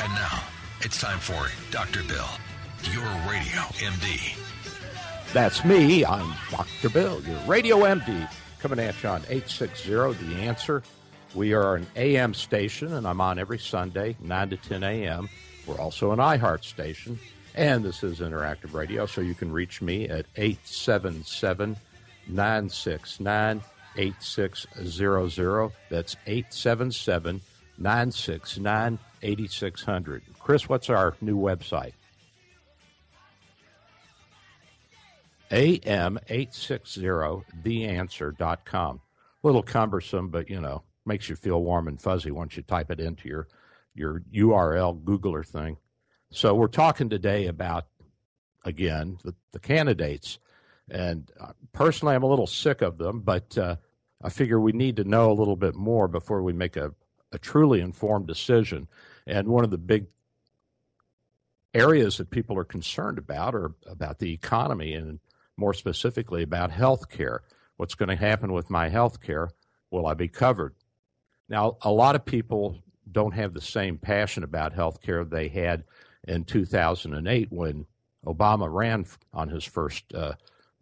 And now it's time for Dr. Bill, your radio MD. That's me. I'm Dr. Bill, your radio MD, coming at you on 860 The Answer. We are an AM station, and I'm on every Sunday, 9 to 10 a.m. We're also an iHeart station, and this is interactive radio, so you can reach me at 877 969 8600. That's 877 969 8600. Chris, what's our new website? am860theanswer.com. A little cumbersome, but you know, makes you feel warm and fuzzy once you type it into your your URL Googler thing. So we're talking today about again the, the candidates, and uh, personally, I'm a little sick of them, but uh, I figure we need to know a little bit more before we make a, a truly informed decision. And one of the big areas that people are concerned about are about the economy and more specifically about health care. What's going to happen with my health care? Will I be covered? Now, a lot of people don't have the same passion about health care they had in 2008 when Obama ran on his first uh,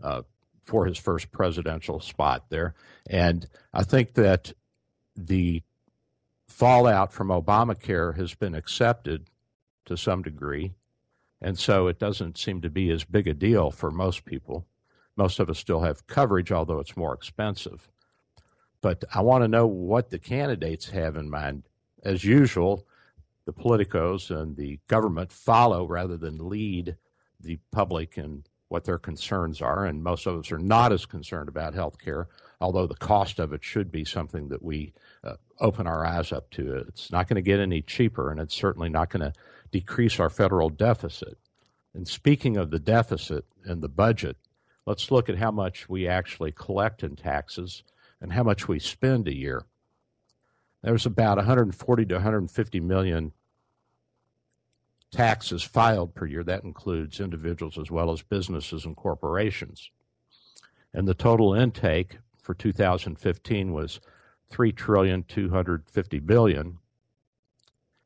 uh, for his first presidential spot there, and I think that the fallout from Obamacare has been accepted to some degree, and so it doesn't seem to be as big a deal for most people. Most of us still have coverage, although it's more expensive. But I want to know what the candidates have in mind. As usual, the politicos and the government follow rather than lead the public in what their concerns are. And most of us are not as concerned about health care, although the cost of it should be something that we uh, open our eyes up to. It's not going to get any cheaper, and it's certainly not going to decrease our federal deficit. And speaking of the deficit and the budget, let's look at how much we actually collect in taxes and how much we spend a year. There's about 140 to 150 million taxes filed per year. That includes individuals as well as businesses and corporations. And the total intake for 2015 was 3 trillion 250 billion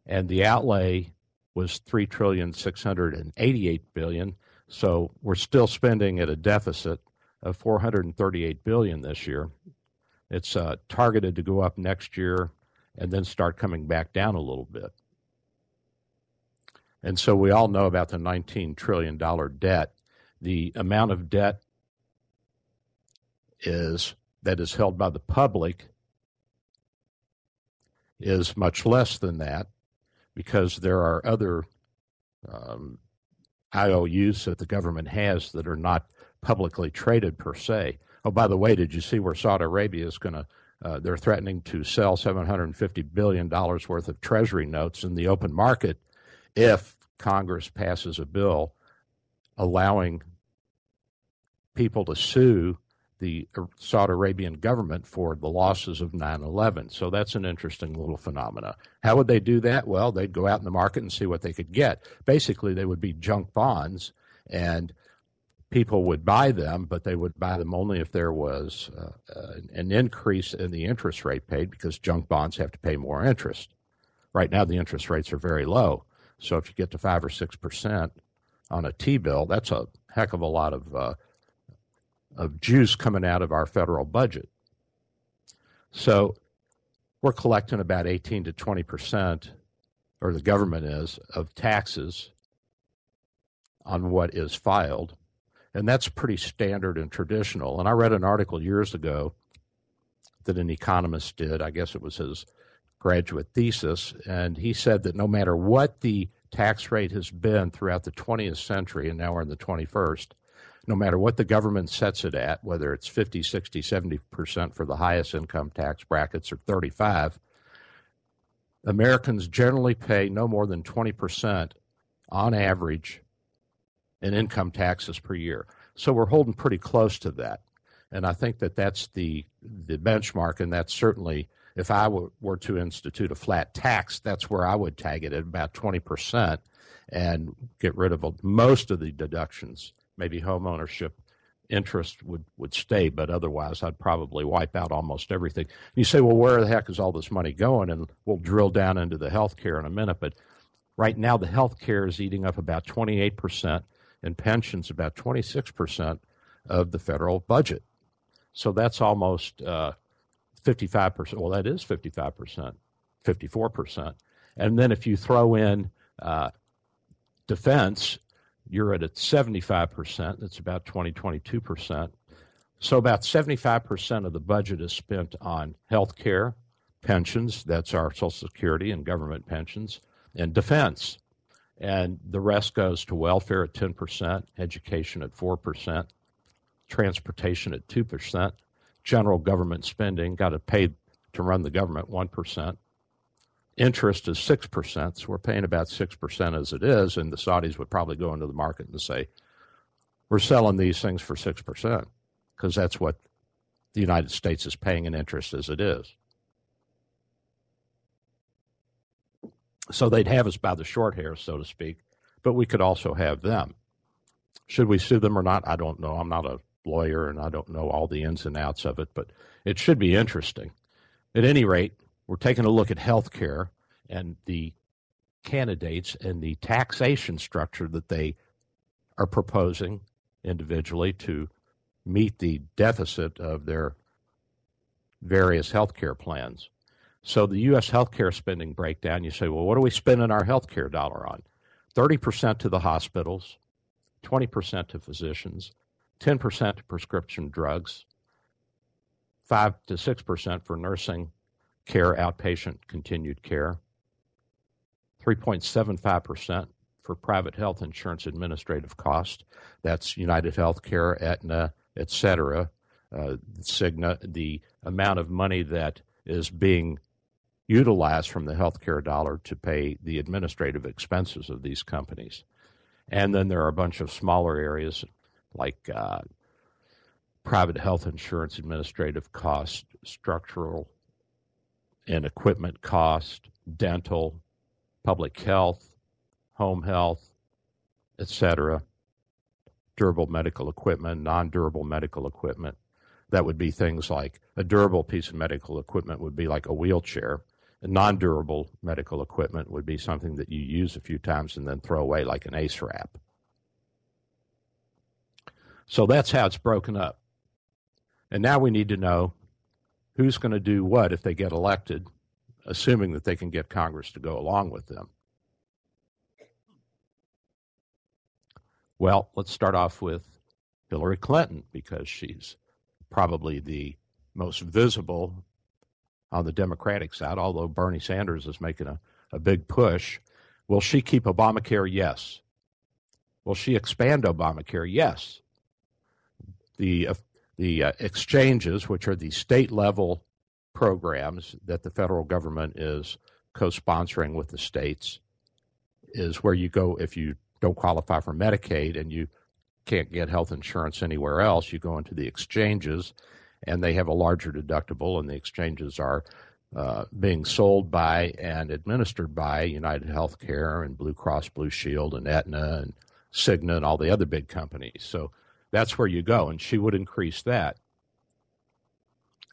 and the outlay was 3 trillion 688 billion. So we're still spending at a deficit of 438 billion this year. It's uh, targeted to go up next year and then start coming back down a little bit. And so we all know about the 19 trillion dollar debt. The amount of debt is that is held by the public is much less than that because there are other um, IOUs that the government has that are not publicly traded per se. Oh, by the way, did you see where Saudi Arabia is going to? Uh, they're threatening to sell 750 billion dollars worth of Treasury notes in the open market if Congress passes a bill allowing people to sue the Saudi Arabian government for the losses of 9 11. So that's an interesting little phenomena. How would they do that? Well, they'd go out in the market and see what they could get. Basically, they would be junk bonds, and people would buy them, but they would buy them only if there was uh, uh, an increase in the interest rate paid because junk bonds have to pay more interest. Right now, the interest rates are very low. So if you get to 5 or 6% on a T bill, that's a heck of a lot of. Uh, of juice coming out of our federal budget. So we're collecting about 18 to 20 percent, or the government is, of taxes on what is filed. And that's pretty standard and traditional. And I read an article years ago that an economist did. I guess it was his graduate thesis. And he said that no matter what the tax rate has been throughout the 20th century, and now we're in the 21st, no matter what the government sets it at, whether it's 50, 60, 70% for the highest income tax brackets or 35, Americans generally pay no more than 20% on average in income taxes per year. So we're holding pretty close to that. And I think that that's the, the benchmark, and that's certainly, if I were to institute a flat tax, that's where I would tag it at about 20% and get rid of most of the deductions. Maybe home ownership interest would, would stay, but otherwise I'd probably wipe out almost everything. You say, well, where the heck is all this money going? And we'll drill down into the health care in a minute. But right now, the health care is eating up about 28% and pensions about 26% of the federal budget. So that's almost uh, 55%. Well, that is 55%, 54%. And then if you throw in uh, defense, you're at a 75%. That's about 20, 22%. So about 75% of the budget is spent on health care, pensions, that's our Social Security and government pensions, and defense and the rest goes to welfare at 10%, education at 4%, transportation at 2%, general government spending, got to pay to run the government 1%. Interest is 6%, so we're paying about 6% as it is, and the Saudis would probably go into the market and say, we're selling these things for 6%, because that's what the United States is paying in interest as it is. So they'd have us by the short hair, so to speak, but we could also have them. Should we sue them or not? I don't know. I'm not a lawyer and I don't know all the ins and outs of it, but it should be interesting. At any rate, we're taking a look at health care and the candidates and the taxation structure that they are proposing individually to meet the deficit of their various health care plans. So the U.S. healthcare spending breakdown, you say, well, what are we spending our healthcare dollar on? 30% to the hospitals, 20% to physicians, 10% to prescription drugs, 5 to 6% for nursing care, outpatient continued care, 3.75% for private health insurance administrative cost. That's United Healthcare, Aetna, et cetera. Uh, Cigna, the amount of money that is being utilized from the healthcare dollar to pay the administrative expenses of these companies. And then there are a bunch of smaller areas like uh, private health insurance administrative cost, structural and equipment cost, dental, public health, home health, etc., durable medical equipment, non durable medical equipment. That would be things like a durable piece of medical equipment would be like a wheelchair non durable medical equipment would be something that you use a few times and then throw away like an ace wrap. So that's how it's broken up. And now we need to know who's going to do what if they get elected, assuming that they can get Congress to go along with them. Well, let's start off with Hillary Clinton because she's probably the most visible on the Democratic side, although Bernie Sanders is making a, a big push. Will she keep Obamacare? Yes. Will she expand Obamacare? Yes. The, the uh, exchanges, which are the state level programs that the federal government is co sponsoring with the states, is where you go if you don't qualify for Medicaid and you can't get health insurance anywhere else, you go into the exchanges and they have a larger deductible, and the exchanges are uh, being sold by and administered by United Healthcare and Blue Cross Blue Shield and Aetna and Cigna and all the other big companies. So that's where you go, and she would increase that.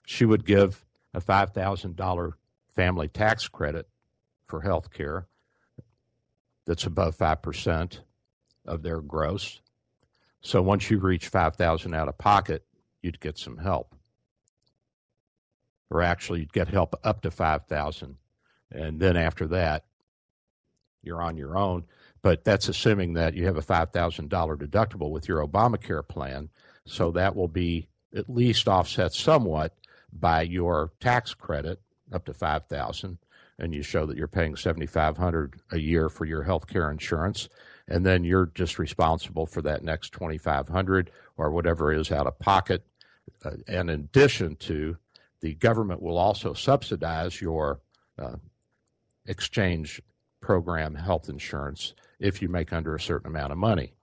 She would give a $5,000 family tax credit for health care that's above 5% of their gross. So once you reach 5000 out of pocket, you'd get some help. or actually you'd get help up to 5000 and then after that you're on your own but that's assuming that you have a $5000 deductible with your obamacare plan. So that will be at least offset somewhat by your tax credit up to 5000 and you show that you're paying 7500 a year for your health care insurance. And then you're just responsible for that next 2500 or whatever is out of pocket. Uh, and in addition to the government will also subsidize your uh, exchange program health insurance if you make under a certain amount of money.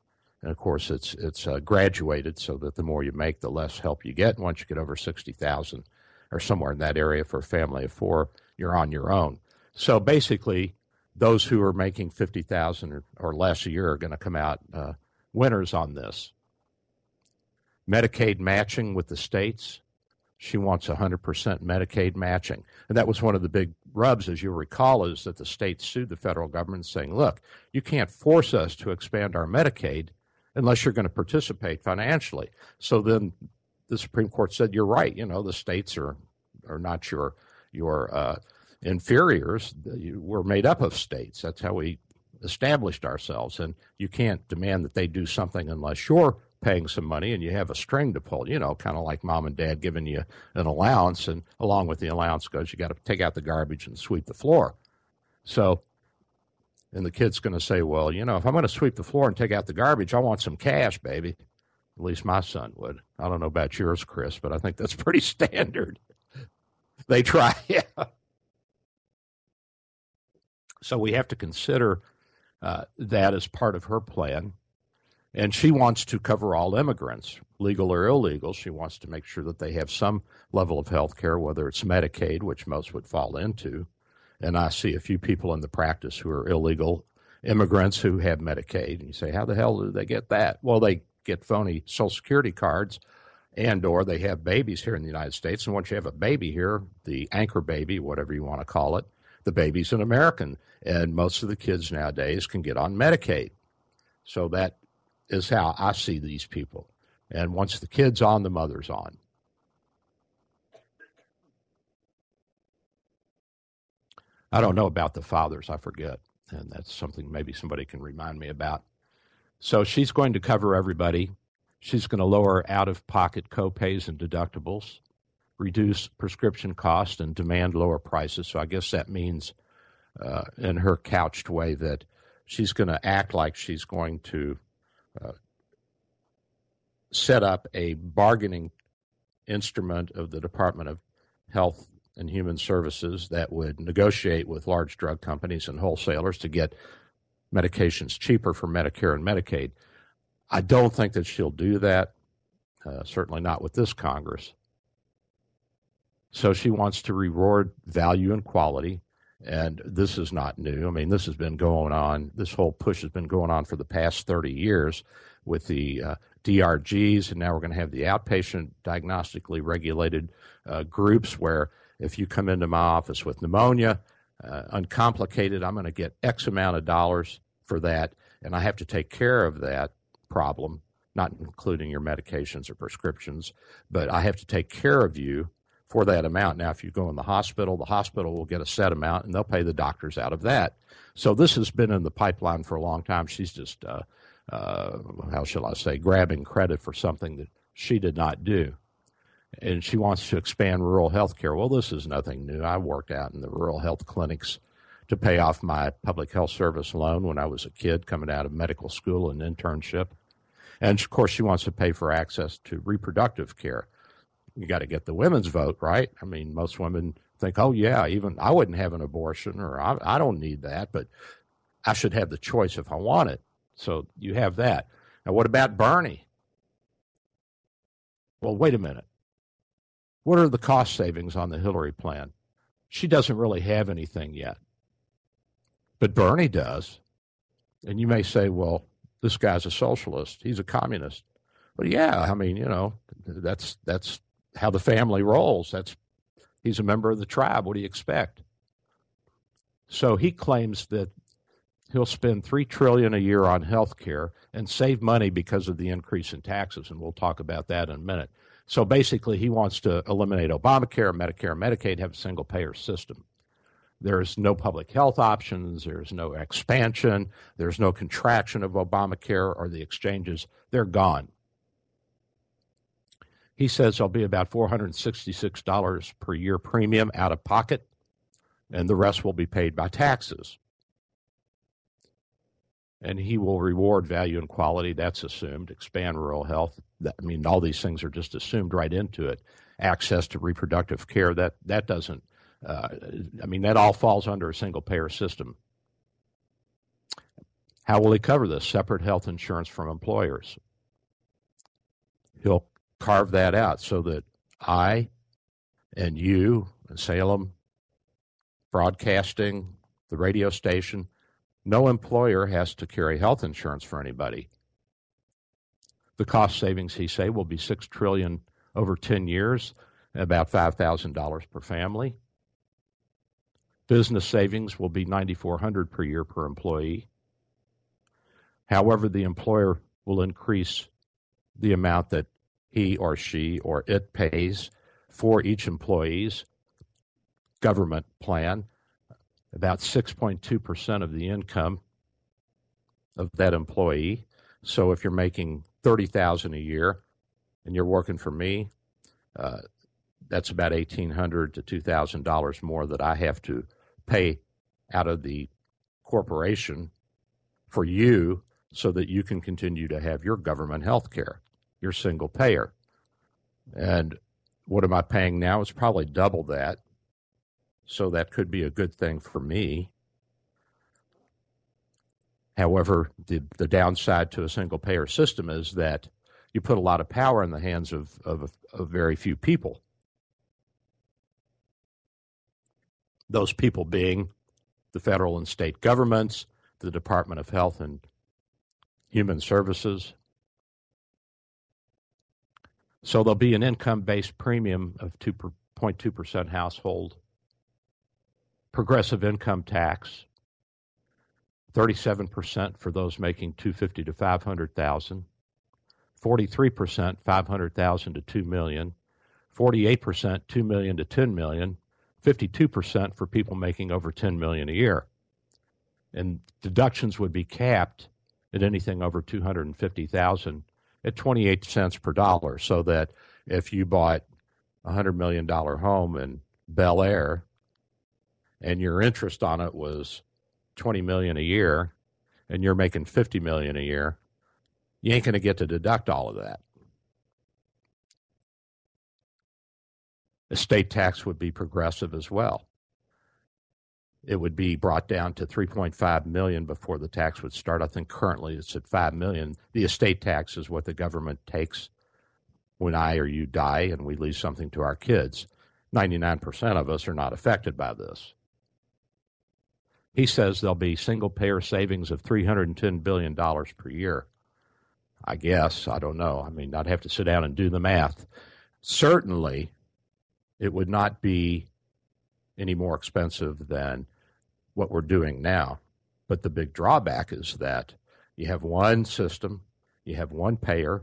And of course, it's it's uh, graduated so that the more you make, the less help you get. And once you get over sixty thousand or somewhere in that area for a family of four, you're on your own. So basically, those who are making fifty thousand or, or less a year are going to come out uh, winners on this. Medicaid matching with the states she wants 100% Medicaid matching. And that was one of the big rubs, as you recall, is that the states sued the federal government saying, look, you can't force us to expand our Medicaid unless you're going to participate financially. So then the Supreme Court said, you're right. You know, the states are, are not your, your uh, inferiors. We're made up of states. That's how we established ourselves. And you can't demand that they do something unless you're paying some money and you have a string to pull, you know, kind of like mom and dad giving you an allowance. And along with the allowance goes, you got to take out the garbage and sweep the floor. So, and the kid's going to say, well, you know, if I'm going to sweep the floor and take out the garbage, I want some cash, baby. At least my son would. I don't know about yours, Chris, but I think that's pretty standard. they try, yeah. So we have to consider uh, that as part of her plan. And she wants to cover all immigrants, legal or illegal. She wants to make sure that they have some level of health care, whether it's Medicaid, which most would fall into. And I see a few people in the practice who are illegal immigrants who have Medicaid. And you say, how the hell do they get that? Well, they get phony Social Security cards and or they have babies here in the United States. And once you have a baby here, the anchor baby, whatever you want to call it, the baby's an American. And most of the kids nowadays can get on Medicaid. So that is how I see these people. And once the kid's on, the mother's on. I don't know about the fathers, I forget. And that's something maybe somebody can remind me about. So she's going to cover everybody. She's going to lower out of pocket copays and deductibles, reduce prescription costs, and demand lower prices. So I guess that means, uh, in her couched way, that she's going to act like she's going to set up a bargaining instrument of the Department of Health and Human Services that would negotiate with large drug companies and wholesalers to get medications cheaper for Medicare and Medicaid. I don't think that she'll do that, uh, certainly not with this Congress. So she wants to reward value and quality. And this is not new. I mean, this has been going on, this whole push has been going on for the past 30 years with the uh, DRGs, and now we're going to have the outpatient diagnostically regulated uh, groups where if you come into my office with pneumonia, uh, uncomplicated, I'm going to get X amount of dollars for that, and I have to take care of that problem, not including your medications or prescriptions, but I have to take care of you for that amount. Now, if you go in the hospital, the hospital will get a set amount and they'll pay the doctors out of that. So this has been in the pipeline for a long time. She's just, uh, uh, how shall I say, grabbing credit for something that she did not do. And she wants to expand rural health care. Well, this is nothing new. I worked out in the rural health clinics to pay off my public health service loan when I was a kid coming out of medical school and internship. And of course, she wants to pay for access to reproductive care you got to get the women's vote, right? I mean, most women think, oh, yeah, even I wouldn't have an abortion or I, I don't need that, but I should have the choice if I want it. So you have that. Now, what about Bernie? Well, wait a minute. What are the cost savings on the Hillary plan? She doesn't really have anything yet, but Bernie does. And you may say, well, this guy's a socialist. He's a communist. But yeah, I mean, you know, that's that's how the family rolls. That's he's a member of the tribe. What do you expect? So he claims that he'll spend three trillion a year on health care and save money because of the increase in taxes, and we'll talk about that in a minute. So basically, he wants to eliminate Obamacare, Medicare, Medicaid, have a single payer system. There's no public health options. There's no expansion. There's no contraction of Obamacare or the exchanges. They're gone. He says there'll be about $466 per year premium out of pocket, and the rest will be paid by taxes. And he will reward value and quality. That's assumed. Expand rural health. I mean, all these things are just assumed right into it. Access to reproductive care. That that doesn't. Uh, I mean, that all falls under a single payer system. How will he cover this? Separate health insurance from employers. He'll carve that out so that I and you and Salem Broadcasting, the radio station, no employer has to carry health insurance for anybody. The cost savings, he say, will be six trillion over ten years, about five thousand dollars per family. Business savings will be ninety four hundred per year per employee. However, the employer will increase the amount that he or she or it pays for each employee's government plan, about 6.2% of the income of that employee. So if you're making 30,000 a year and you're working for me, uh, that's about $1,800 to $2,000 more that I have to pay out of the corporation for you so that you can continue to have your government health care you're single payer. And what am I paying now? It's probably double that. So that could be a good thing for me. However, the, the downside to a single payer system is that you put a lot of power in the hands of, of, of very few people. Those people being the federal and state governments, the Department of Health and Human Services, so there'll be an income based premium of 2.2% household, progressive income tax, 37% for those making 250 to 500,000, 43% 500,000 to 2 million, 48% 2 million to 10 million, 52% for people making over 10 million a year. And deductions would be capped at anything over 250,000 at 28 cents per dollar so that if you bought a $100 million home in Bel Air and your interest on it was 20 million a year and you're making 50 million a year, you ain't going to get to deduct all of that. Estate tax would be progressive as well it would be brought down to 3.5 million before the tax would start. I think currently it's at 5 million. The estate tax is what the government takes when I or you die and we leave something to our kids. 99% of us are not affected by this. He says there'll be single payer savings of $310 billion per year. I guess. I don't know. I mean, I'd have to sit down and do the math. Certainly, it would not be any more expensive than what we're doing now. But the big drawback is that you have one system, you have one payer,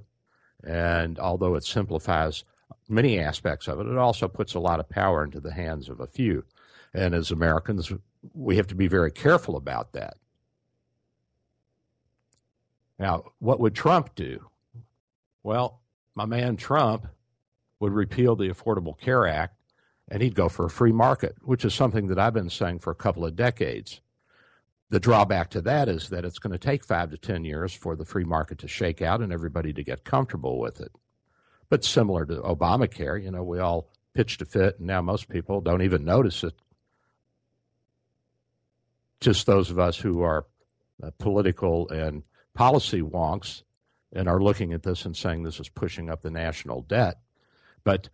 and although it simplifies many aspects of it, it also puts a lot of power into the hands of a few. And as Americans, we have to be very careful about that. Now, what would Trump do? Well, my man Trump would repeal the Affordable Care Act and he'd go for a free market, which is something that I've been saying for a couple of decades. The drawback to that is that it's going to take five to 10 years for the free market to shake out and everybody to get comfortable with it. But similar to Obamacare, you know, we all pitched a fit, and now most people don't even notice it. Just those of us who are uh, political and policy wonks and are looking at this and saying this is pushing up the national debt. But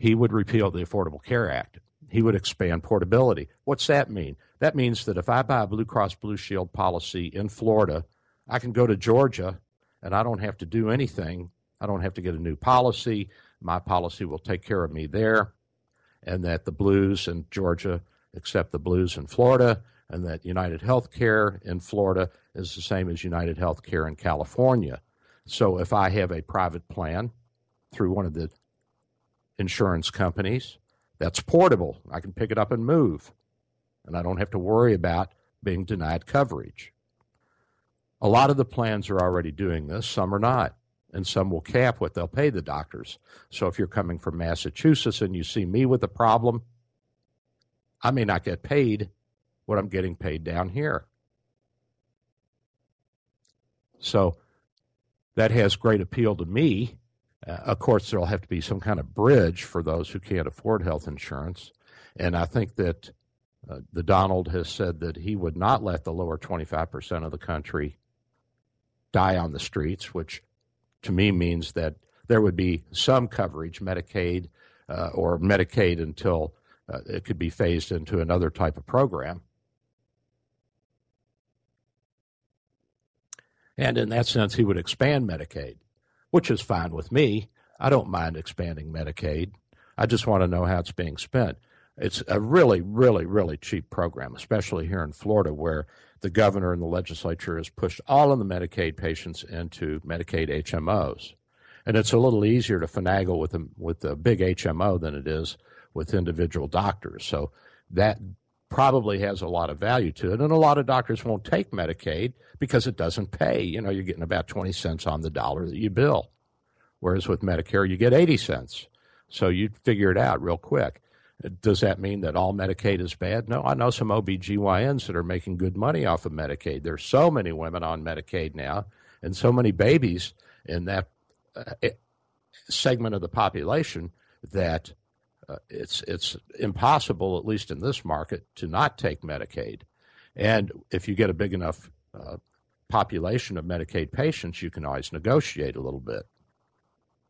he would repeal the Affordable Care Act. He would expand portability. What's that mean? That means that if I buy a Blue Cross Blue Shield policy in Florida, I can go to Georgia and I don't have to do anything. I don't have to get a new policy. My policy will take care of me there. And that the Blues in Georgia accept the Blues in Florida, and that United Healthcare in Florida is the same as United Healthcare in California. So if I have a private plan through one of the insurance companies that's portable. I can pick it up and move, and I don't have to worry about being denied coverage. A lot of the plans are already doing this, some are not, and some will cap what they'll pay the doctors. So if you're coming from Massachusetts and you see me with a problem, I may not get paid what I'm getting paid down here. So that has great appeal to me. Uh, of course, there'll have to be some kind of bridge for those who can't afford health insurance. And I think that uh, the Donald has said that he would not let the lower 25% of the country die on the streets, which to me means that there would be some coverage, Medicaid uh, or Medicaid until uh, it could be phased into another type of program. And in that sense, he would expand Medicaid, which is fine with me. I don't mind expanding Medicaid. I just want to know how it's being spent. It's a really, really, really cheap program, especially here in Florida, where the governor and the legislature has pushed all of the Medicaid patients into Medicaid HMOs. And it's a little easier to finagle with a, with a big HMO than it is with individual doctors. So that probably has a lot of value to it. And a lot of doctors won't take Medicaid because it doesn't pay. You know, you're getting about 20 cents on the dollar that you bill. Whereas with Medicare, you get 80 cents. So you figure it out real quick. Does that mean that all Medicaid is bad? No, I know some OBGYNs that are making good money off of Medicaid. There's so many women on Medicaid now and so many babies in that uh, segment of the population that it's it's impossible, at least in this market, to not take Medicaid. And if you get a big enough uh, population of Medicaid patients, you can always negotiate a little bit.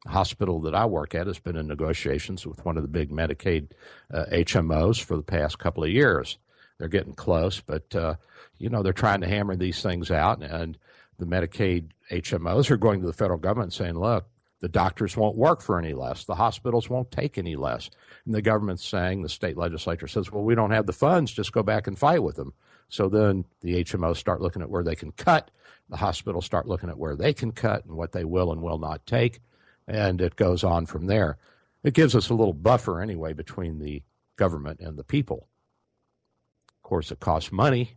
The hospital that I work at has been in negotiations with one of the big Medicaid uh, HMOs for the past couple of years. They're getting close, but uh, you know they're trying to hammer these things out, and the Medicaid HMOs are going to the federal government saying, "Look, the doctors won't work for any less. The hospitals won't take any less. And the government's saying, the state legislature says, well, we don't have the funds. Just go back and fight with them. So then the HMOs start looking at where they can cut. The hospitals start looking at where they can cut and what they will and will not take. And it goes on from there. It gives us a little buffer anyway between the government and the people. Of course, it costs money.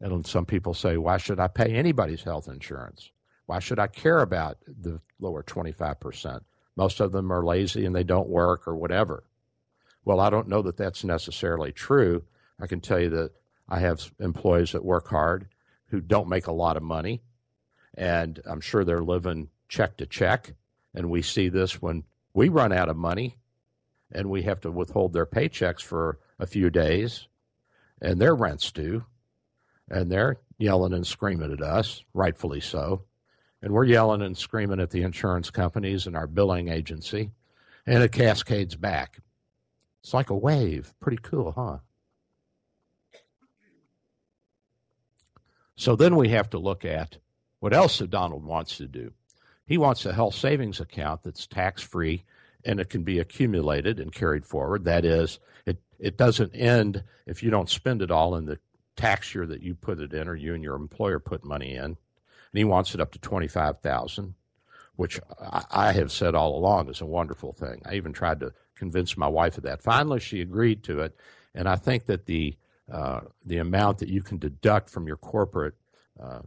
And some people say, why should I pay anybody's health insurance? Why should I care about the lower 25%? Most of them are lazy and they don't work or whatever. Well, I don't know that that's necessarily true. I can tell you that I have employees that work hard who don't make a lot of money, and I'm sure they're living check to check. And we see this when we run out of money and we have to withhold their paychecks for a few days, and their rent's due, and they're yelling and screaming at us, rightfully so and we're yelling and screaming at the insurance companies and our billing agency, and it cascades back. It's like a wave. Pretty cool, huh? So then we have to look at what else Donald wants to do. He wants a health savings account that's tax free and it can be accumulated and carried forward. That is, it, it doesn't end if you don't spend it all in the tax year that you put it in or you and your employer put money in and he wants it up to 25,000, which I, I have said all along is a wonderful thing. I even tried to convince my wife of that. Finally, she agreed to it, and I think that the uh, the amount that you can deduct from your corporate uh,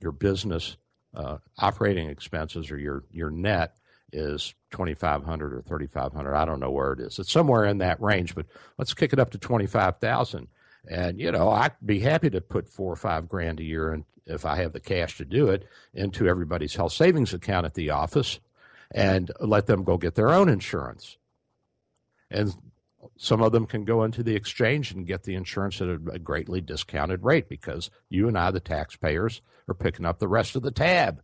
your business uh, operating expenses or your your net is 2500 or 3500 i don't know where it is it's somewhere in that range but let's kick it up to 25000 and you know i'd be happy to put four or five grand a year in, if I have the cash to do it, into everybody's health savings account at the office and let them go get their own insurance. And some of them can go into the exchange and get the insurance at a greatly discounted rate because you and I, the taxpayers, are picking up the rest of the tab.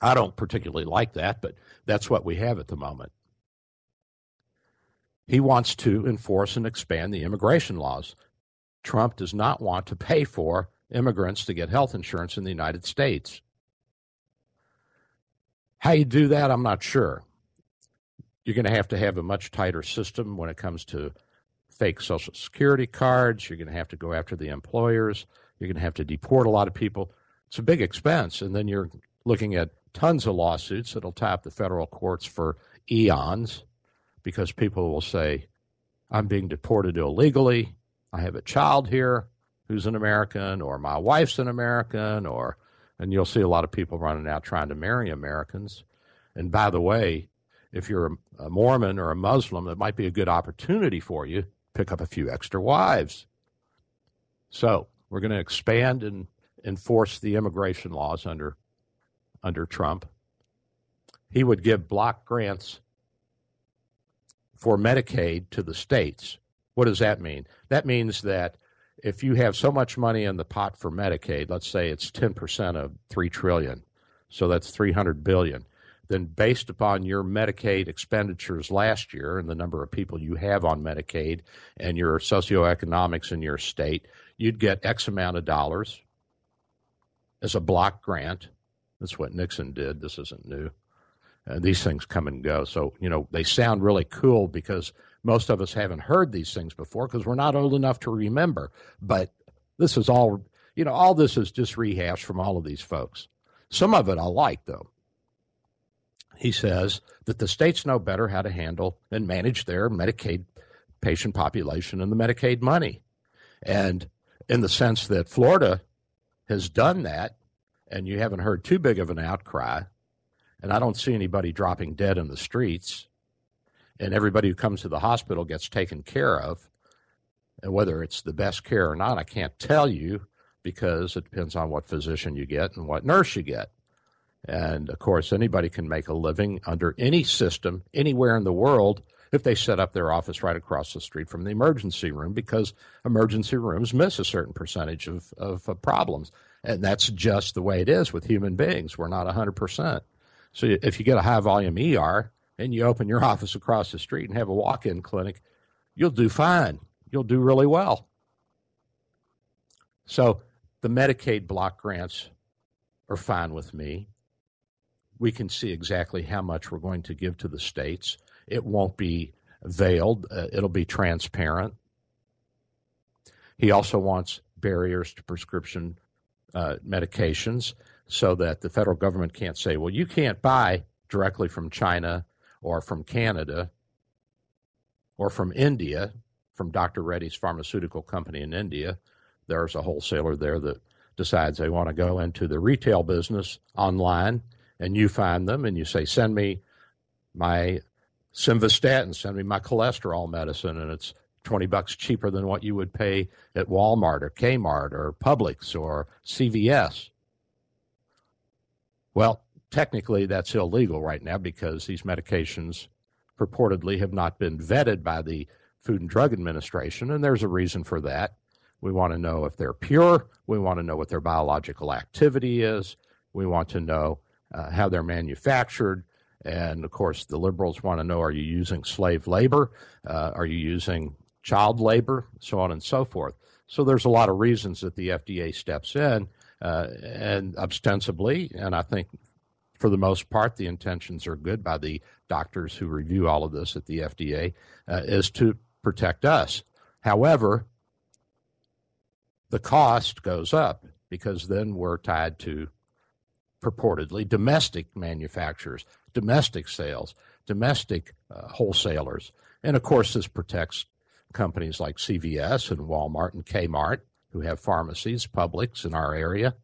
I don't particularly like that, but that's what we have at the moment. He wants to enforce and expand the immigration laws. Trump does not want to pay for immigrants to get health insurance in the United States. How you do that, I'm not sure. You're going to have to have a much tighter system when it comes to fake Social Security cards. You're going to have to go after the employers. You're going to have to deport a lot of people. It's a big expense. And then you're looking at tons of lawsuits that'll up the federal courts for eons because people will say, I'm being deported illegally. I have a child here who's an American, or my wife's an American, or, and you'll see a lot of people running out trying to marry Americans. And by the way, if you're a, Mormon or a Muslim, it might be a good opportunity for you. Pick up a few extra wives. So we're going to expand and enforce the immigration laws under under Trump. He would give block grants for Medicaid to the states. What does that mean? That means that if you have so much money in the pot for Medicaid, let's say it's 10% of 3 trillion, so that's 300 billion, then based upon your Medicaid expenditures last year and the number of people you have on Medicaid and your socioeconomics in your state, you'd get X amount of dollars as a block grant. That's what Nixon did. This isn't new. Uh, these things come and go. So, you know, they sound really cool because most of us haven't heard these things before because we're not old enough to remember. But this is all, you know, all this is just rehashed from all of these folks. Some of it I like, though. He says that the states know better how to handle and manage their Medicaid patient population and the Medicaid money. And in the sense that Florida has done that, and you haven't heard too big of an outcry, and I don't see anybody dropping dead in the streets, and everybody who comes to the hospital gets taken care of, and whether it's the best care or not, I can't tell you because it depends on what physician you get and what nurse you get. And of course, anybody can make a living under any system anywhere in the world if they set up their office right across the street from the emergency room because emergency rooms miss a certain percentage of, of uh, problems. And that's just the way it is with human beings. We're not 100%. So if you get a high volume ER and you open your office across the street and have a walk in clinic, you'll do fine. You'll do really well. So the Medicaid block grants are fine with me. We can see exactly how much we're going to give to the states. It won't be veiled, uh, it'll be transparent. He also wants barriers to prescription uh, medications so that the federal government can't say, well, you can't buy directly from China or from Canada or from India, from Dr. Reddy's pharmaceutical company in India. There's a wholesaler there that decides they want to go into the retail business online, and you find them and you say, send me my simvastatin, send me my cholesterol medicine, and it's 20 bucks cheaper than what you would pay at Walmart or Kmart or Publix or CVS. Well, technically that's illegal right now because these medications purportedly have not been vetted by the Food and Drug Administration, and there's a reason for that. We want to know if they're pure. We want to know what their biological activity is. We want to know uh, how they're manufactured. And of course, the liberals want to know are you using slave labor? Uh, are you using child labor? So on and so forth. So there's a lot of reasons that the FDA steps in, uh, and ostensibly, and I think for the most part, the intentions are good by the doctors who review all of this at the FDA, uh, is to protect us. However, the cost goes up because then we're tied to purportedly domestic manufacturers, domestic sales, domestic uh, wholesalers. And of course, this protects companies like CVS and Walmart and Kmart who have pharmacies, Publix in our area.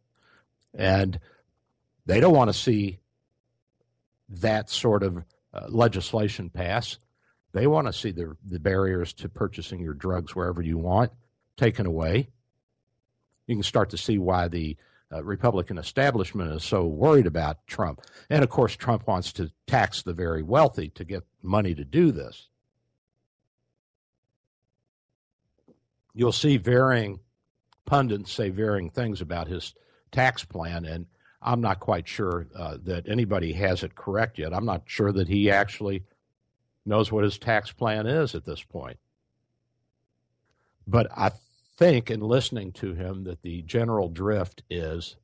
And they don't want to see that sort of uh, legislation pass. They want to see the, the barriers to purchasing your drugs wherever you want taken away. You can start to see why the uh, Republican establishment is so worried about Trump. And of course, Trump wants to tax the very wealthy to get money to do this. You'll see varying pundits say varying things about his tax plan, and I'm not quite sure uh, that anybody has it correct yet. I'm not sure that he actually knows what his tax plan is at this point. But I think in listening to him that the general drift is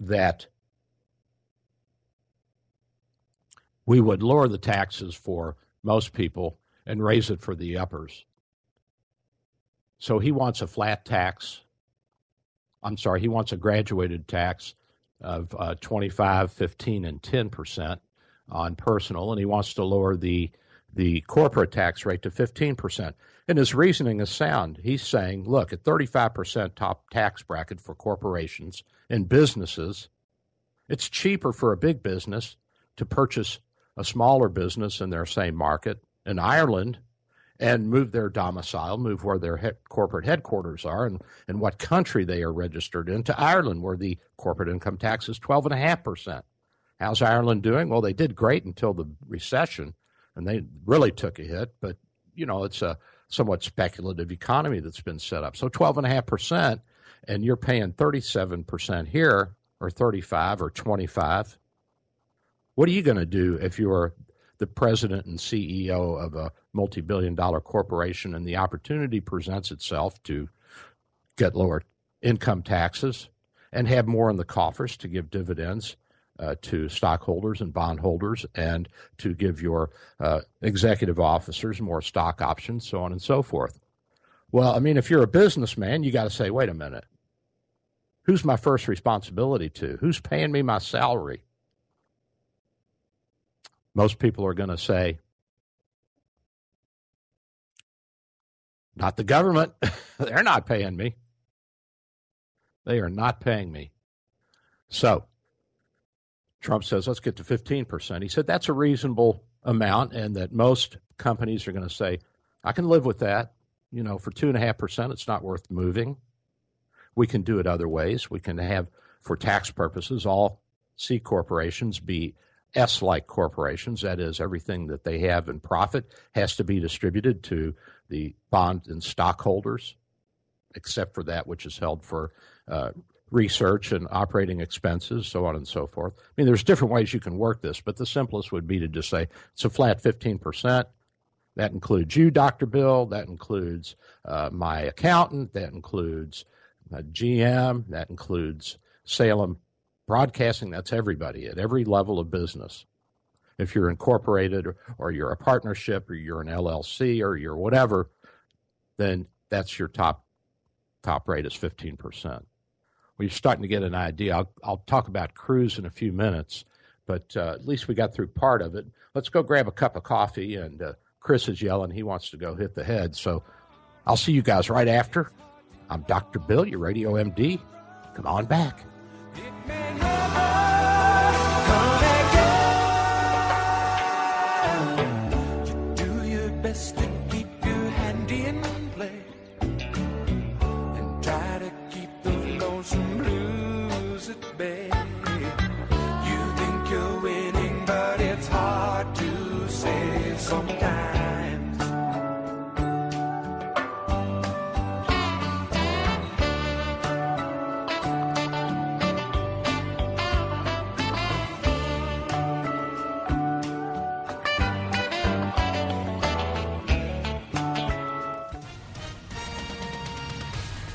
that we would lower the taxes for most people and raise it for the uppers. So he wants a flat tax. I'm sorry, he wants a graduated tax of uh, 25, 15, and 10 percent on personal, and he wants to lower the the corporate tax rate to 15 percent. And his reasoning is sound. He's saying, look, at 35 percent top tax bracket for corporations and businesses, it's cheaper for a big business to purchase a smaller business in their same market in Ireland and move their domicile, move where their he- corporate headquarters are and, and what country they are registered in to Ireland, where the corporate income tax is 12.5%. How's Ireland doing? Well, they did great until the recession, and they really took a hit, but, you know, it's a somewhat speculative economy that's been set up. So 12.5%, and you're paying 37% here, or 35 or 25 what are you going to do if you're the president and CEO of a multi billion dollar corporation and the opportunity presents itself to get lower income taxes and have more in the coffers to give dividends uh, to stockholders and bondholders and to give your uh, executive officers more stock options, so on and so forth? Well, I mean, if you're a businessman, you got to say, wait a minute. Who's my first responsibility to? Who's paying me my salary? most people are going to say, not the government. They're not paying me. They are not paying me. So Trump says, let's get to 15%. He said that's a reasonable amount, and that most companies are going to say, I can live with that. You know, for 2.5%, it's not worth moving. We can do it other ways. We can have, for tax purposes, all C corporations be S like corporations, that is, everything that they have in profit has to be distributed to the bond and stockholders, except for that which is held for uh, research and operating expenses, so on and so forth. I mean, there's different ways you can work this, but the simplest would be to just say it's a flat 15%. That includes you, Dr. Bill. That includes uh, my accountant. That includes GM. That includes Salem Broadcasting, that's everybody at every level of business. If you're incorporated or, or you're a partnership or you're an LLC or you're whatever, then that's your top top rate is 15%. Well, you're starting to get an idea. I'll, I'll talk about Cruz in a few minutes, but uh, at least we got through part of it. Let's go grab a cup of coffee. And uh, Chris is yelling. He wants to go hit the head. So I'll see you guys right after. I'm Dr. Bill, your radio MD. Come on back. Father.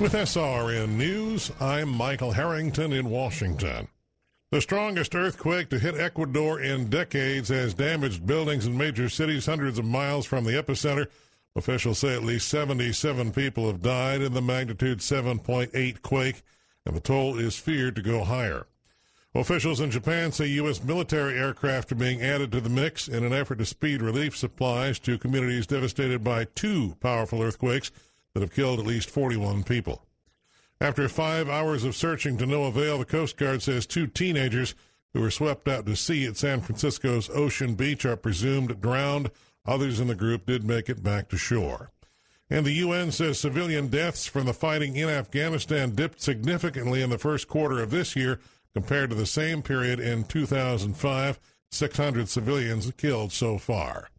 With SRN News, I'm Michael Harrington in Washington. The strongest earthquake to hit Ecuador in decades has damaged buildings in major cities hundreds of miles from the epicenter. Officials say at least 77 people have died in the magnitude 7.8 quake, and the toll is feared to go higher. Officials in Japan say U.S. military aircraft are being added to the mix in an effort to speed relief supplies to communities devastated by two powerful earthquakes that have killed at least 41 people. After five hours of searching to no avail, the Coast Guard says two teenagers who were swept out to sea at San Francisco's Ocean Beach are presumed drowned. Others in the group did make it back to shore. And the UN says civilian deaths from the fighting in Afghanistan dipped significantly in the first quarter of this year compared to the same period in 2005. 600 civilians killed so far.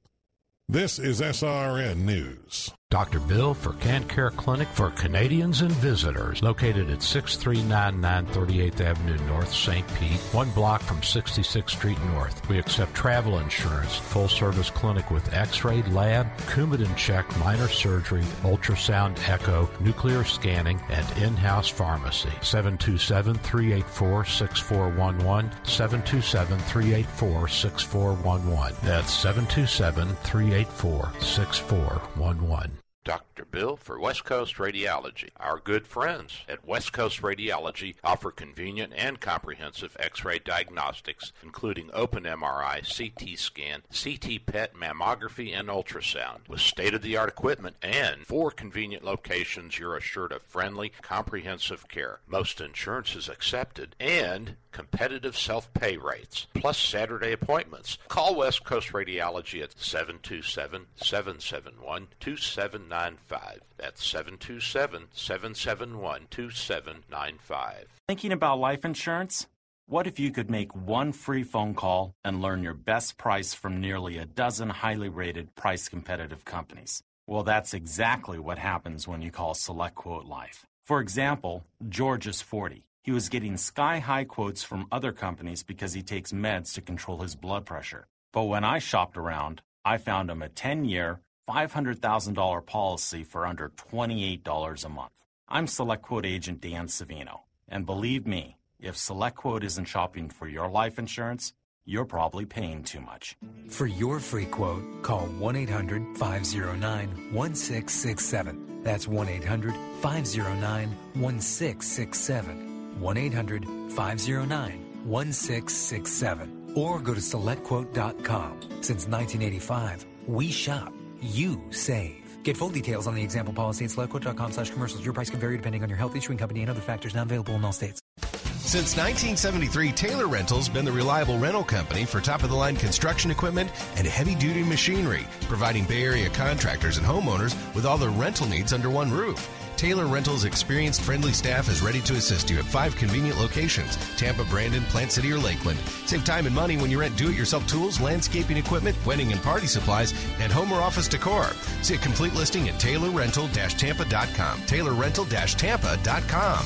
This is SRN News. Dr. Bill for Can Care Clinic for Canadians and visitors, located at 6399 38th Avenue North, St. Pete, one block from 66th Street North. We accept travel insurance, full service clinic with x ray, lab, Coumadin check, minor surgery, ultrasound, echo, nuclear scanning, and in house pharmacy. 727 384 6411. 727 384 6411. That's 727 384 6411. Dr. Bill for West Coast Radiology. Our good friends at West Coast Radiology offer convenient and comprehensive X-ray diagnostics, including open MRI, CT scan, CT PET mammography, and ultrasound. With state-of-the-art equipment and four convenient locations, you're assured of friendly, comprehensive care. Most insurance is accepted and competitive self-pay rates, plus Saturday appointments. Call West Coast Radiology at 727-771-2799 2795. That's 727 771 2795. Thinking about life insurance? What if you could make one free phone call and learn your best price from nearly a dozen highly rated, price competitive companies? Well, that's exactly what happens when you call SelectQuote Life. For example, George is 40. He was getting sky high quotes from other companies because he takes meds to control his blood pressure. But when I shopped around, I found him a 10 year, $500,000 policy for under $28 a month. I'm SelectQuote agent Dan Savino, and believe me, if SelectQuote isn't shopping for your life insurance, you're probably paying too much. For your free quote, call 1 800 509 1667. That's 1 800 509 1667. 1 800 509 1667. Or go to selectquote.com. Since 1985, we shop you save. Get full details on the example policy at selectquote.com slash commercials. Your price can vary depending on your health issuing company and other factors not available in all states. Since 1973, Taylor Rental's been the reliable rental company for top of the line construction equipment and heavy duty machinery, providing Bay Area contractors and homeowners with all their rental needs under one roof. Taylor Rental's experienced, friendly staff is ready to assist you at five convenient locations Tampa, Brandon, Plant City, or Lakeland. Save time and money when you rent do it yourself tools, landscaping equipment, wedding and party supplies, and home or office decor. See a complete listing at taylorrental tampa.com. Taylorrental tampa.com.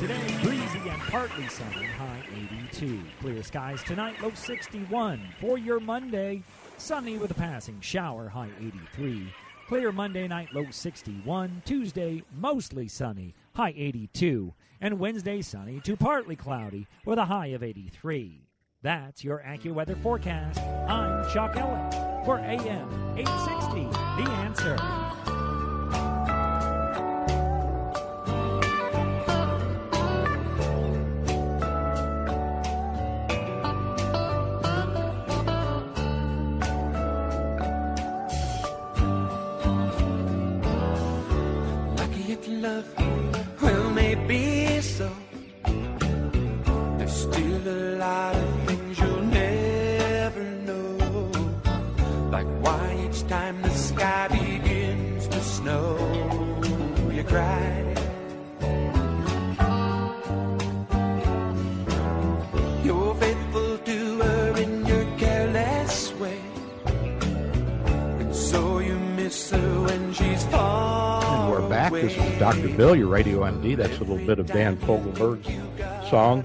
Today, breezy and partly sunny, high 82. Clear skies tonight, low 61. For your Monday, sunny with a passing shower, high 83. Clear Monday night, low 61. Tuesday, mostly sunny, high 82. And Wednesday, sunny to partly cloudy with a high of 83. That's your AccuWeather forecast. I'm Chuck Ellen for AM 860, The Answer. Bill, your radio MD. That's a little bit of Dan Fogelberg's song.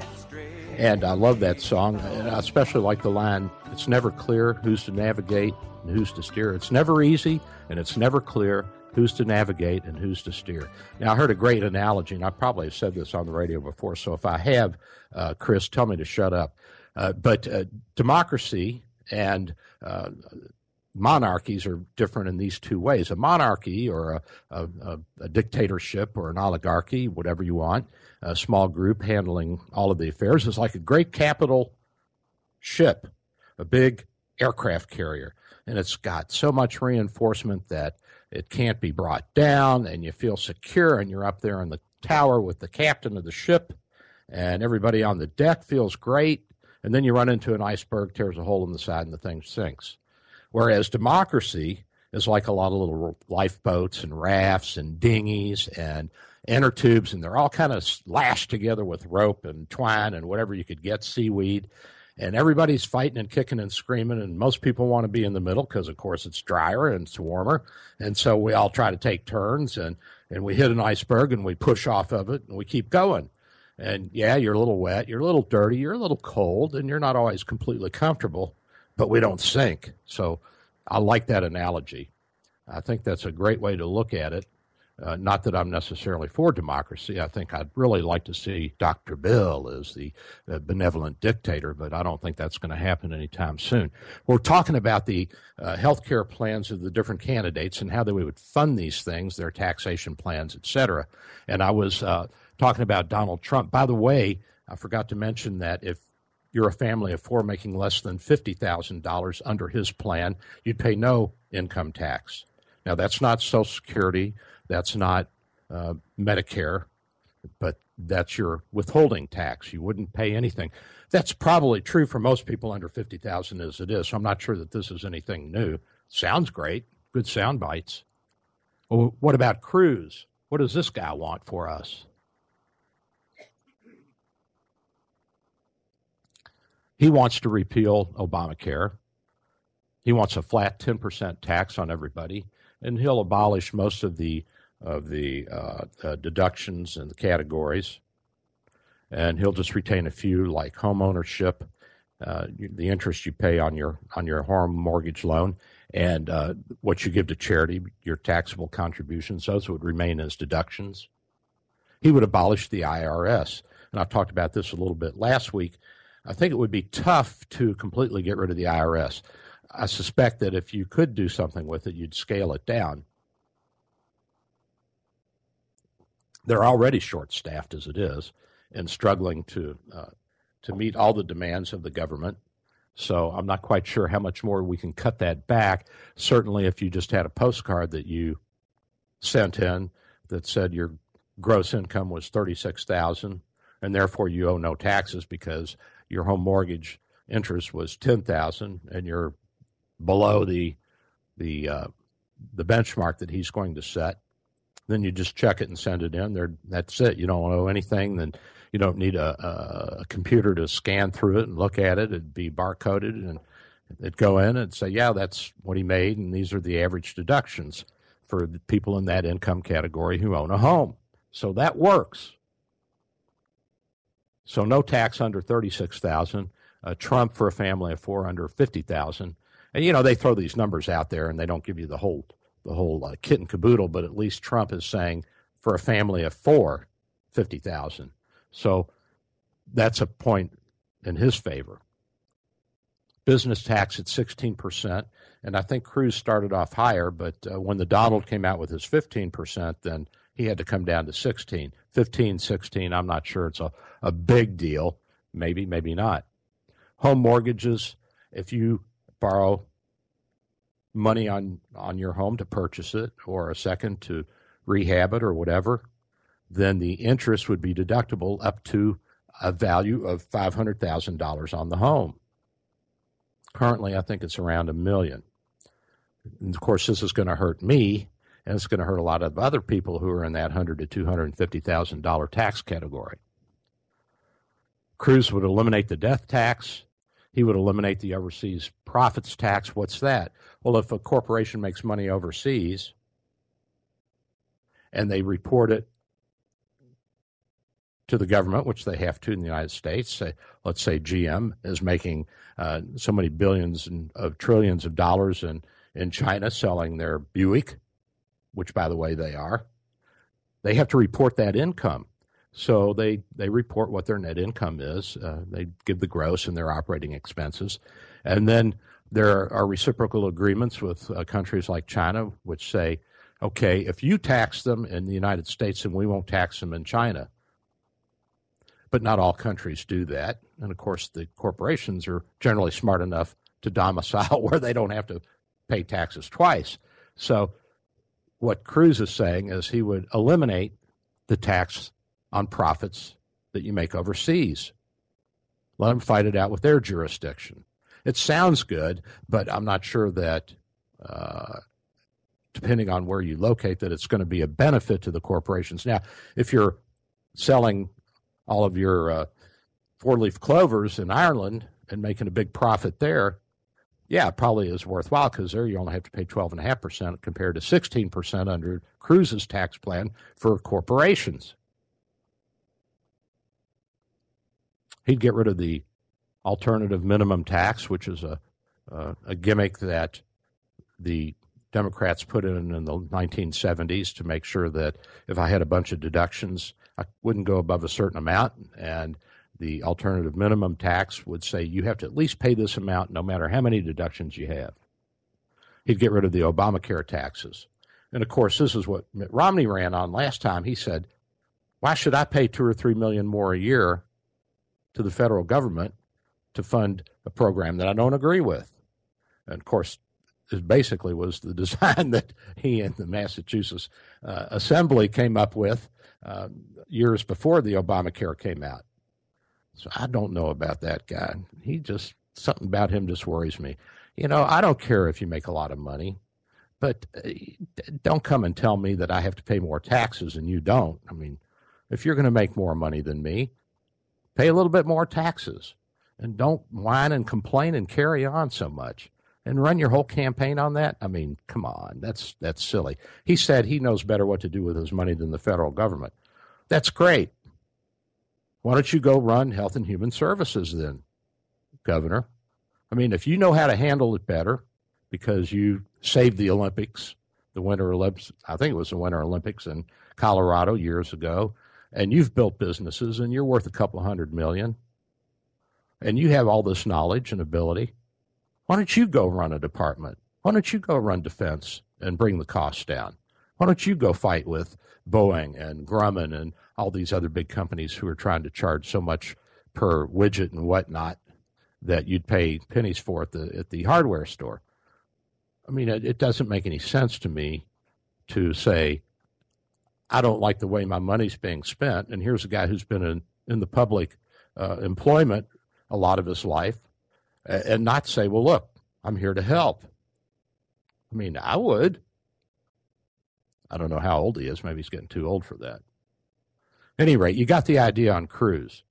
And I love that song. And I especially like the line, it's never clear who's to navigate and who's to steer. It's never easy and it's never clear who's to navigate and who's to steer. Now, I heard a great analogy, and I probably have said this on the radio before, so if I have, uh, Chris, tell me to shut up. Uh, but uh, democracy and uh, monarchies are different in these two ways. A monarchy or a, a, a, dictatorship or an oligarchy, whatever you want, a small group handling all of the affairs is like a great capital ship, a big aircraft carrier. And it's got so much reinforcement that it can't be brought down, and you feel secure, and you're up there in the tower with the captain of the ship, and everybody on the deck feels great. And then you run into an iceberg, tears a hole in the side, and the thing sinks. Whereas democracy is like a lot of little lifeboats and rafts and dinghies and inner tubes, and they're all kind of lashed together with rope and twine and whatever you could get, seaweed. And everybody's fighting and kicking and screaming, and most people want to be in the middle because, of course, it's drier and it's warmer. And so we all try to take turns, and, and we hit an iceberg and we push off of it and we keep going. And yeah, you're a little wet, you're a little dirty, you're a little cold, and you're not always completely comfortable but we don't sink. So I like that analogy. I think that's a great way to look at it. Uh, not that I'm necessarily for democracy. I think I'd really like to see Dr. Bill as the uh, benevolent dictator, but I don't think that's going to happen anytime soon. We're talking about the uh, health care plans of the different candidates and how they would fund these things, their taxation plans, et cetera. And I was uh, talking about Donald Trump. By the way, I forgot to mention that if you're a family of four making less than $50,000 under his plan, you'd pay no income tax. Now, that's not Social Security, that's not uh, Medicare, but that's your withholding tax. You wouldn't pay anything. That's probably true for most people under 50,000 as it is. So I'm not sure that this is anything new. Sounds great. Good sound bites. Well, what about Cruz? What does this guy want for us? He wants to repeal Obamacare. He wants a flat 10% tax on everybody, and he'll abolish most of the of the uh, uh, deductions and the categories, and he'll just retain a few like home ownership, uh, the interest you pay on your on your home mortgage loan, and uh, what you give to charity, your taxable contributions. Those would remain as deductions. He would abolish the IRS, and I talked about this a little bit last week. I think it would be tough to completely get rid of the IRS. I suspect that if you could do something with it, you'd scale it down. They're already short staffed as it is and struggling to, uh, to meet all the demands of the government. So I'm not quite sure how much more we can cut that back. Certainly, if you just had a postcard that you sent in that said your gross income was 36,000 and therefore you owe no taxes because your home mortgage interest was 10,000 and you're below the the uh, the benchmark that he's going to set, then you just check it and send it in. There, that's it. You don't owe anything. Then you don't need a, a computer to scan through it and look at it. It'd be barcoded and it'd go in and say, yeah, that's what he made, and these are the average deductions for the people in that income category who own a home. So that works. So no tax under thirty-six thousand. Uh, Trump for a family of four under fifty thousand. And you know they throw these numbers out there and they don't give you the whole the whole uh, kit and caboodle. But at least Trump is saying for a family of four, fifty thousand. So that's a point in his favor. Business tax at sixteen percent, and I think Cruz started off higher. But uh, when the Donald came out with his fifteen percent, then he had to come down to 16. 15, 16, I'm not sure it's a, a big deal. Maybe, maybe not. Home mortgages, if you borrow money on, on your home to purchase it or a second to rehab it or whatever, then the interest would be deductible up to a value of $500,000 on the home. Currently, I think it's around a million. And of course, this is going to hurt me and it's going to hurt a lot of other people who are in that hundred to two hundred and fifty thousand dollar tax category. Cruz would eliminate the death tax. He would eliminate the overseas profits tax. What's that? Well, if a corporation makes money overseas and they report it to the government, which they have to in the United States, say, let's say GM is making uh, so many billions and, of trillions of dollars in, in China selling their Buick which by the way they are, they have to report that income. So they they report what their net income is. Uh, they give the gross and their operating expenses, and then there are reciprocal agreements with uh, countries like China, which say, okay, if you tax them in the United States, then we won't tax them in China. But not all countries do that, and of course, the corporations are generally smart enough to domicile where they don't have to pay taxes twice. So what Cruz is saying is he would eliminate the tax on profits that you make overseas. Let them fight it out with their jurisdiction. It sounds good, but I'm not sure that, uh, depending on where you locate, that it's going to be a benefit to the corporations. Now, if you're selling all of your uh, four leaf clovers in Ireland and making a big profit there, yeah, probably is worthwhile because there you only have to pay 12.5% compared to 16% under Cruz's tax plan for corporations. He'd get rid of the alternative minimum tax, which is a, a gimmick that the Democrats put in in the 1970s to make sure that if I had a bunch of deductions, I wouldn't go above a certain amount. And the alternative minimum tax would say you have to at least pay this amount no matter how many deductions you have. He'd get rid of the Obamacare taxes. And of course, this is what Mitt Romney ran on last time. He said, Why should I pay two or three million more a year to the federal government to fund a program that I don't agree with? And of course, it basically was the design that he and the Massachusetts uh, Assembly came up with uh, years before the Obamacare came out. So I don't know about that guy. He just, something about him just worries me. You know, I don't care if you make a lot of money, but uh, don't come and tell me that I have to pay more taxes and you don't. I mean, if you're going to make more money than me, pay a little bit more taxes and don't whine and complain and carry on so much and run your whole campaign on that? I mean, come on, that's that's silly. He said he knows better what to do with his money than the federal government. That's great. Why don't you go run Health and Human Services then, Governor? I mean, if you know how to handle it better because you saved the Olympics, the Winter Olympics, I think it was the Winter Olympics in Colorado years ago, and you've built businesses and you're worth a couple hundred million, and you have all this knowledge and ability, why don't you go run a department? Why don't you go run defense and bring the costs down? Why don't you go fight with Boeing and Grumman and all these other big companies who are trying to charge so much per widget and whatnot that you'd pay pennies for at the at the hardware store? I mean, it, it doesn't make any sense to me to say I don't like the way my money's being spent, and here's a guy who's been in in the public uh, employment a lot of his life and not say, well, look, I'm here to help. I mean, I would. I don't know how old he is. Maybe he's getting too old for that. At any rate, you got the idea on Cruz.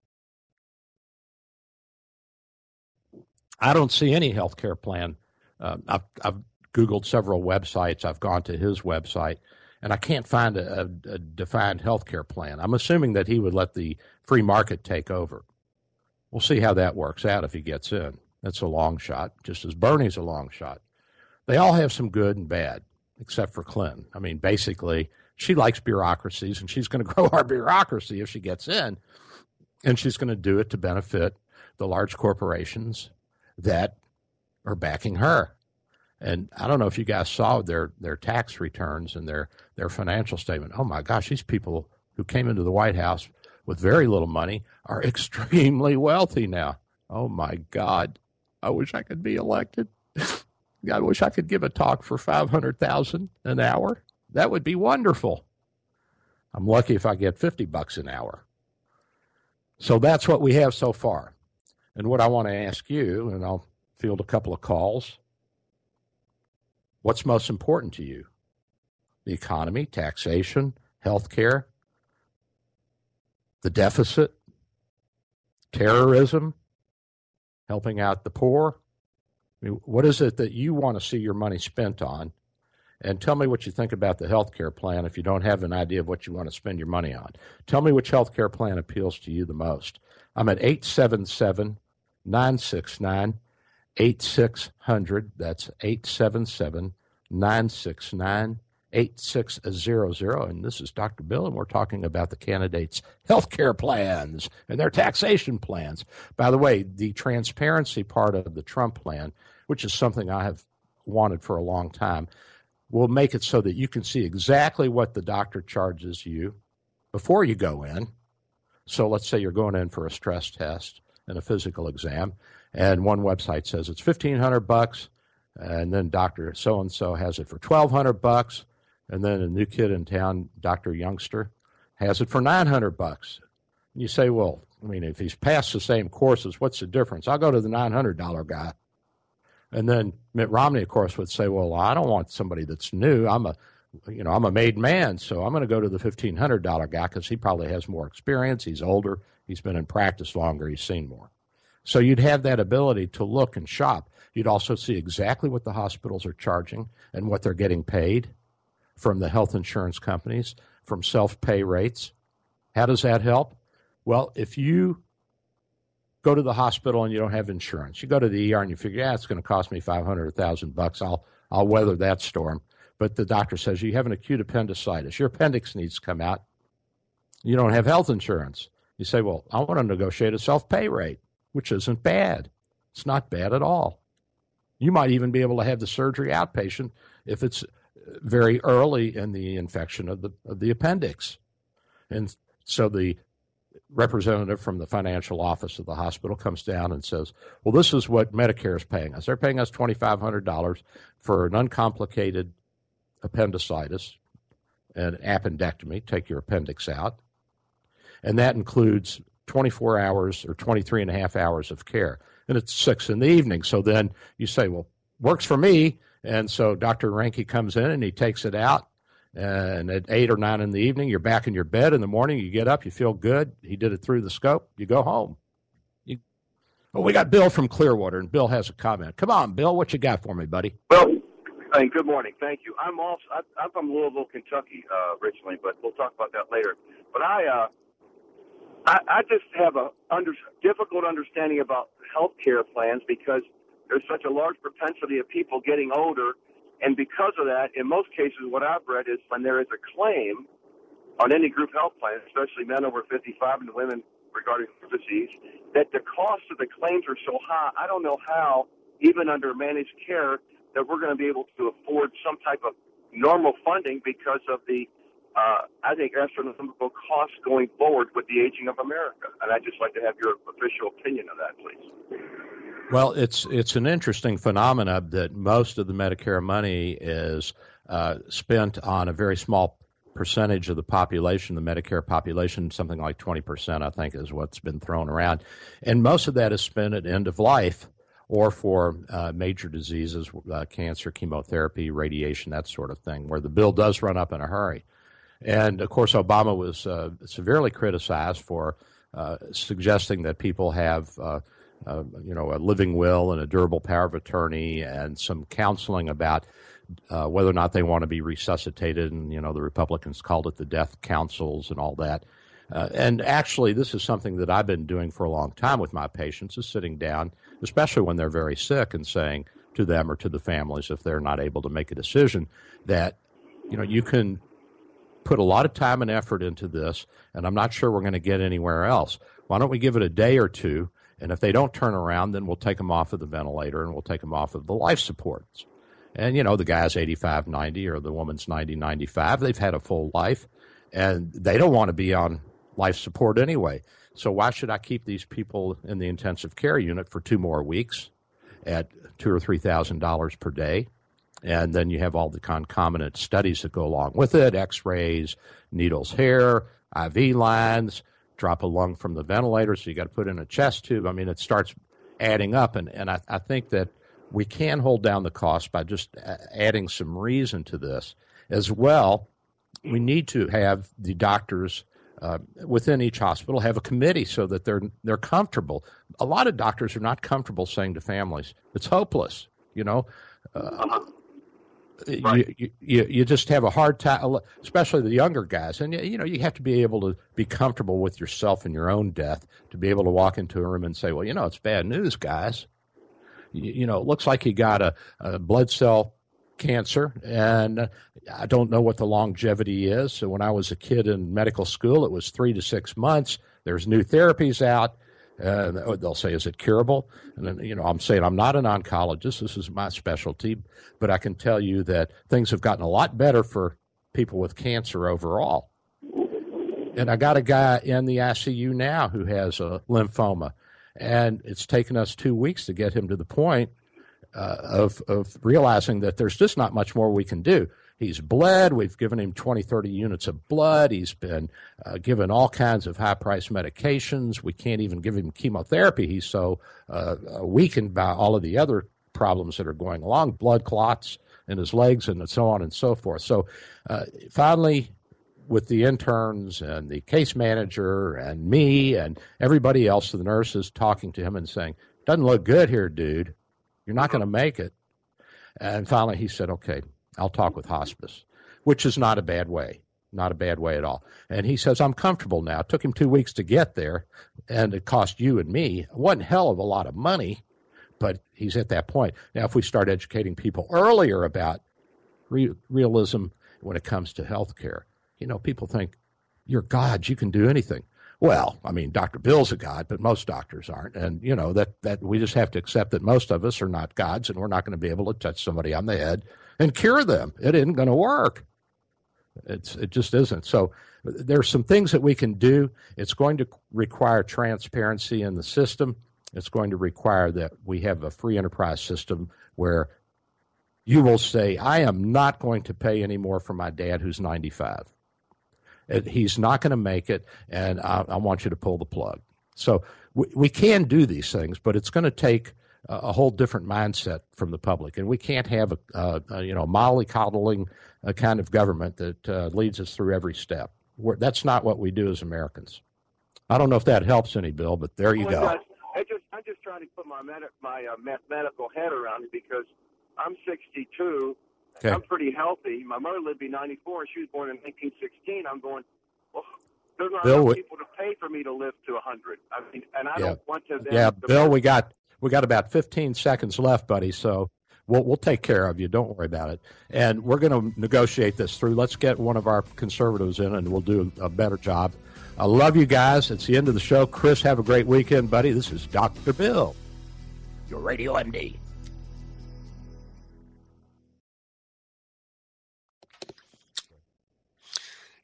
I don't see any health care plan. Uh, I've, I've, Googled several websites. I've gone to his website, and I can't find a, a, a defined health care plan. I'm assuming that he would let the free market take over. We'll see how that works out if he gets in. That's a long shot, just as Bernie's a long shot. They all have some good and bad, except for Clinton. I mean, basically, she likes bureaucracies, and she's going to grow our bureaucracy if she gets in, and she's going to do it to benefit the large corporations that are backing her. And I don't know if you guys saw their their tax returns and their their financial statement. Oh my gosh, these people who came into the White House with very little money are extremely wealthy now. Oh my God. I wish I could be elected. I wish I could give a talk for 500,000 an hour. That would be wonderful. I'm lucky if I get 50 bucks an hour. So that's what we have so far. And what I want to ask you, and I'll field a couple of calls. What's most important to you? The economy, taxation, health care, the deficit, terrorism, helping out the poor? What is it that you want to see your money spent on? And tell me what you think about the health care plan if you don't have an idea of what you want to spend your money on. Tell me which health care plan appeals to you the most. I'm at 877 969 8600. That's 877 969 8600. And this is Dr. Bill, and we're talking about the candidates' health care plans and their taxation plans. By the way, the transparency part of the Trump plan, which is something I have wanted for a long time, will make it so that you can see exactly what the doctor charges you before you go in. So let's say you're going in for a stress test and a physical exam, and one website says it's 1500 bucks and then doctor so and so has it for 1200 bucks and then a new kid in town, Dr. Youngster, has it for 900 bucks. And you say, well, I mean, if he's passed the same courses, what's the difference? I'll go to the $900 guy. And then Mitt Romney, of course, would say, well, I don't want somebody that's new. I'm a, you know, I'm a made man, so I'm going to go to the $1,500 guy because he probably has more experience. He's older. He's been in practice longer. He's seen more. So you'd have that ability to look and shop. You'd also see exactly what the hospitals are charging and what they're getting paid from the health insurance companies, from self pay rates. How does that help? Well, if you go to the hospital and you don't have insurance, you go to the ER and you figure, yeah, it's going to cost me 500 1000 bucks. I'll I'll weather that storm. But the doctor says you have an acute appendicitis. Your appendix needs to come out. You don't have health insurance. You say, well, I want to negotiate a self pay rate, which isn't bad. It's not bad at all. You might even be able to have the surgery outpatient if it's very early in the infection of the of the appendix. And so the representative from the financial office of the hospital comes down and says, "Well, this is what Medicare is paying us. They're paying us twenty five hundred dollars for an uncomplicated appendicitis and appendectomy. Take your appendix out, and that includes twenty four hours or 23 and a half hours of care, and it's six in the evening. So then you say, "Well, works for me." And so Dr. Ranke comes in and he takes it out and at eight or nine in the evening, you're back in your bed. In the morning, you get up, you feel good. He did it through the scope. You go home. You, well, we got Bill from Clearwater, and Bill has a comment. Come on, Bill, what you got for me, buddy? Well, hey, good morning. Thank you. I'm also I'm from Louisville, Kentucky, uh, originally, but we'll talk about that later. But I uh, I, I just have a under, difficult understanding about health care plans because there's such a large propensity of people getting older and because of that, in most cases, what I've read is when there is a claim on any group health plan, especially men over 55 and women regarding disease, that the cost of the claims are so high. I don't know how, even under managed care, that we're going to be able to afford some type of normal funding because of the, uh, I think, astronomical costs going forward with the aging of America. And I'd just like to have your official opinion on that, please. Well, it's it's an interesting phenomenon that most of the Medicare money is uh, spent on a very small percentage of the population, the Medicare population, something like 20%, I think, is what's been thrown around. And most of that is spent at end of life or for uh, major diseases, uh, cancer, chemotherapy, radiation, that sort of thing, where the bill does run up in a hurry. And of course, Obama was uh, severely criticized for uh, suggesting that people have you know, a living will and a durable power of attorney and some counseling about uh, whether or not they want to be resuscitated. And, you know, the Republicans called it the death councils and all that. Uh, and actually, this is something that I've been doing for a long time with my patients is sitting down, especially when they're very sick, and saying to them or to the families, if they're not able to make a decision, that, you know, you can put a lot of time and effort into this, and I'm not sure we're going to get anywhere else. Why don't we give it a day or two and if they don't turn around, then we'll take them off of the ventilator and we'll take them off of the life supports. And, you know, the guy's 85, 90, or the woman's 90, 95. They've had a full life and they don't want to be on life support anyway. So why should I keep these people in the intensive care unit for two more weeks at two or three thousand dollars per day? And then you have all the concomitant studies that go along with it, x-rays, needles hair, IV lines, drop a lung from the ventilator, so you got to put in a chest tube. I mean, it starts adding up, and and I, I think that we can hold down the cost by just adding some reason to this as well. We need to have the doctors uh, within each hospital have a committee so that they're they're comfortable. A lot of doctors are not comfortable saying to families, "It's hopeless." You know, uh. Right. You, you, you just have a hard time, especially the younger guys. And, you know, you have to be able to be comfortable with yourself and your own death to be able to walk into a room and say, well, you know, it's bad news, guys. You, you know, it looks like you got a, a blood cell cancer, and I don't know what the longevity is. So when I was a kid in medical school, it was three to six months. There's new therapies out. Uh, they'll say, "Is it curable?" And then, you know, I'm saying I'm not an oncologist. This is my specialty, but I can tell you that things have gotten a lot better for people with cancer overall. And I got a guy in the ICU now who has a lymphoma, and it's taken us two weeks to get him to the point uh, of of realizing that there's just not much more we can do. He's bled. We've given him 20, 30 units of blood. He's been uh, given all kinds of high priced medications. We can't even give him chemotherapy. He's so uh, uh, weakened by all of the other problems that are going along blood clots in his legs and so on and so forth. So uh, finally, with the interns and the case manager and me and everybody else, the nurses talking to him and saying, Doesn't look good here, dude. You're not going to make it. And finally, he said, Okay, I'll talk with hospice, which is not a bad way, not a bad way at all. And he says, I'm comfortable now. It took him two weeks to get there, and it cost you and me one hell of a lot of money, but he's at that point. Now, if we start educating people earlier about re- realism when it comes to health care, you know, people think you're gods, you can do anything. Well, I mean, Dr. Bill's a god, but most doctors aren't. And, you know, that, that we just have to accept that most of us are not gods and we're not going to be able to touch somebody on the head and cure them. It isn't going to work. It's, it just isn't. So there's some things that we can do. It's going to require transparency in the system. It's going to require that we have a free enterprise system where you will say, I am not going to pay any more for my dad who's 95 he's not going to make it, and I, I, want you to pull the plug. So we, we can do these things, but it's going to take a, whole different mindset from the public, and we can't have a, a, a you know mollycoddling a kind of government that uh, leads us through every step. We're, that's not what we do as Americans. I don't know if that helps any, Bill, but there you well, go. I just, I'm just trying to put my med- my uh, mathematical head around it because I'm 62 Okay. I'm pretty healthy. My mother lived to be 94, and she was born in 1916. I'm going, well, there's not Bill, enough people to pay for me to live to 100. I mean, and I yeah. don't want to. yeah, Bill, we got we got about 15 seconds left, buddy. So we'll we'll take care of you. Don't worry about it. And we're going to negotiate this through. Let's get one of our conservatives in, and we'll do a better job. I love you guys. It's the end of the show. Chris, have a great weekend, buddy. This is Dr. Bill, your radio MD.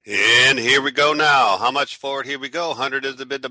And here we go now. How much forward? Here we go. 100 is the bid.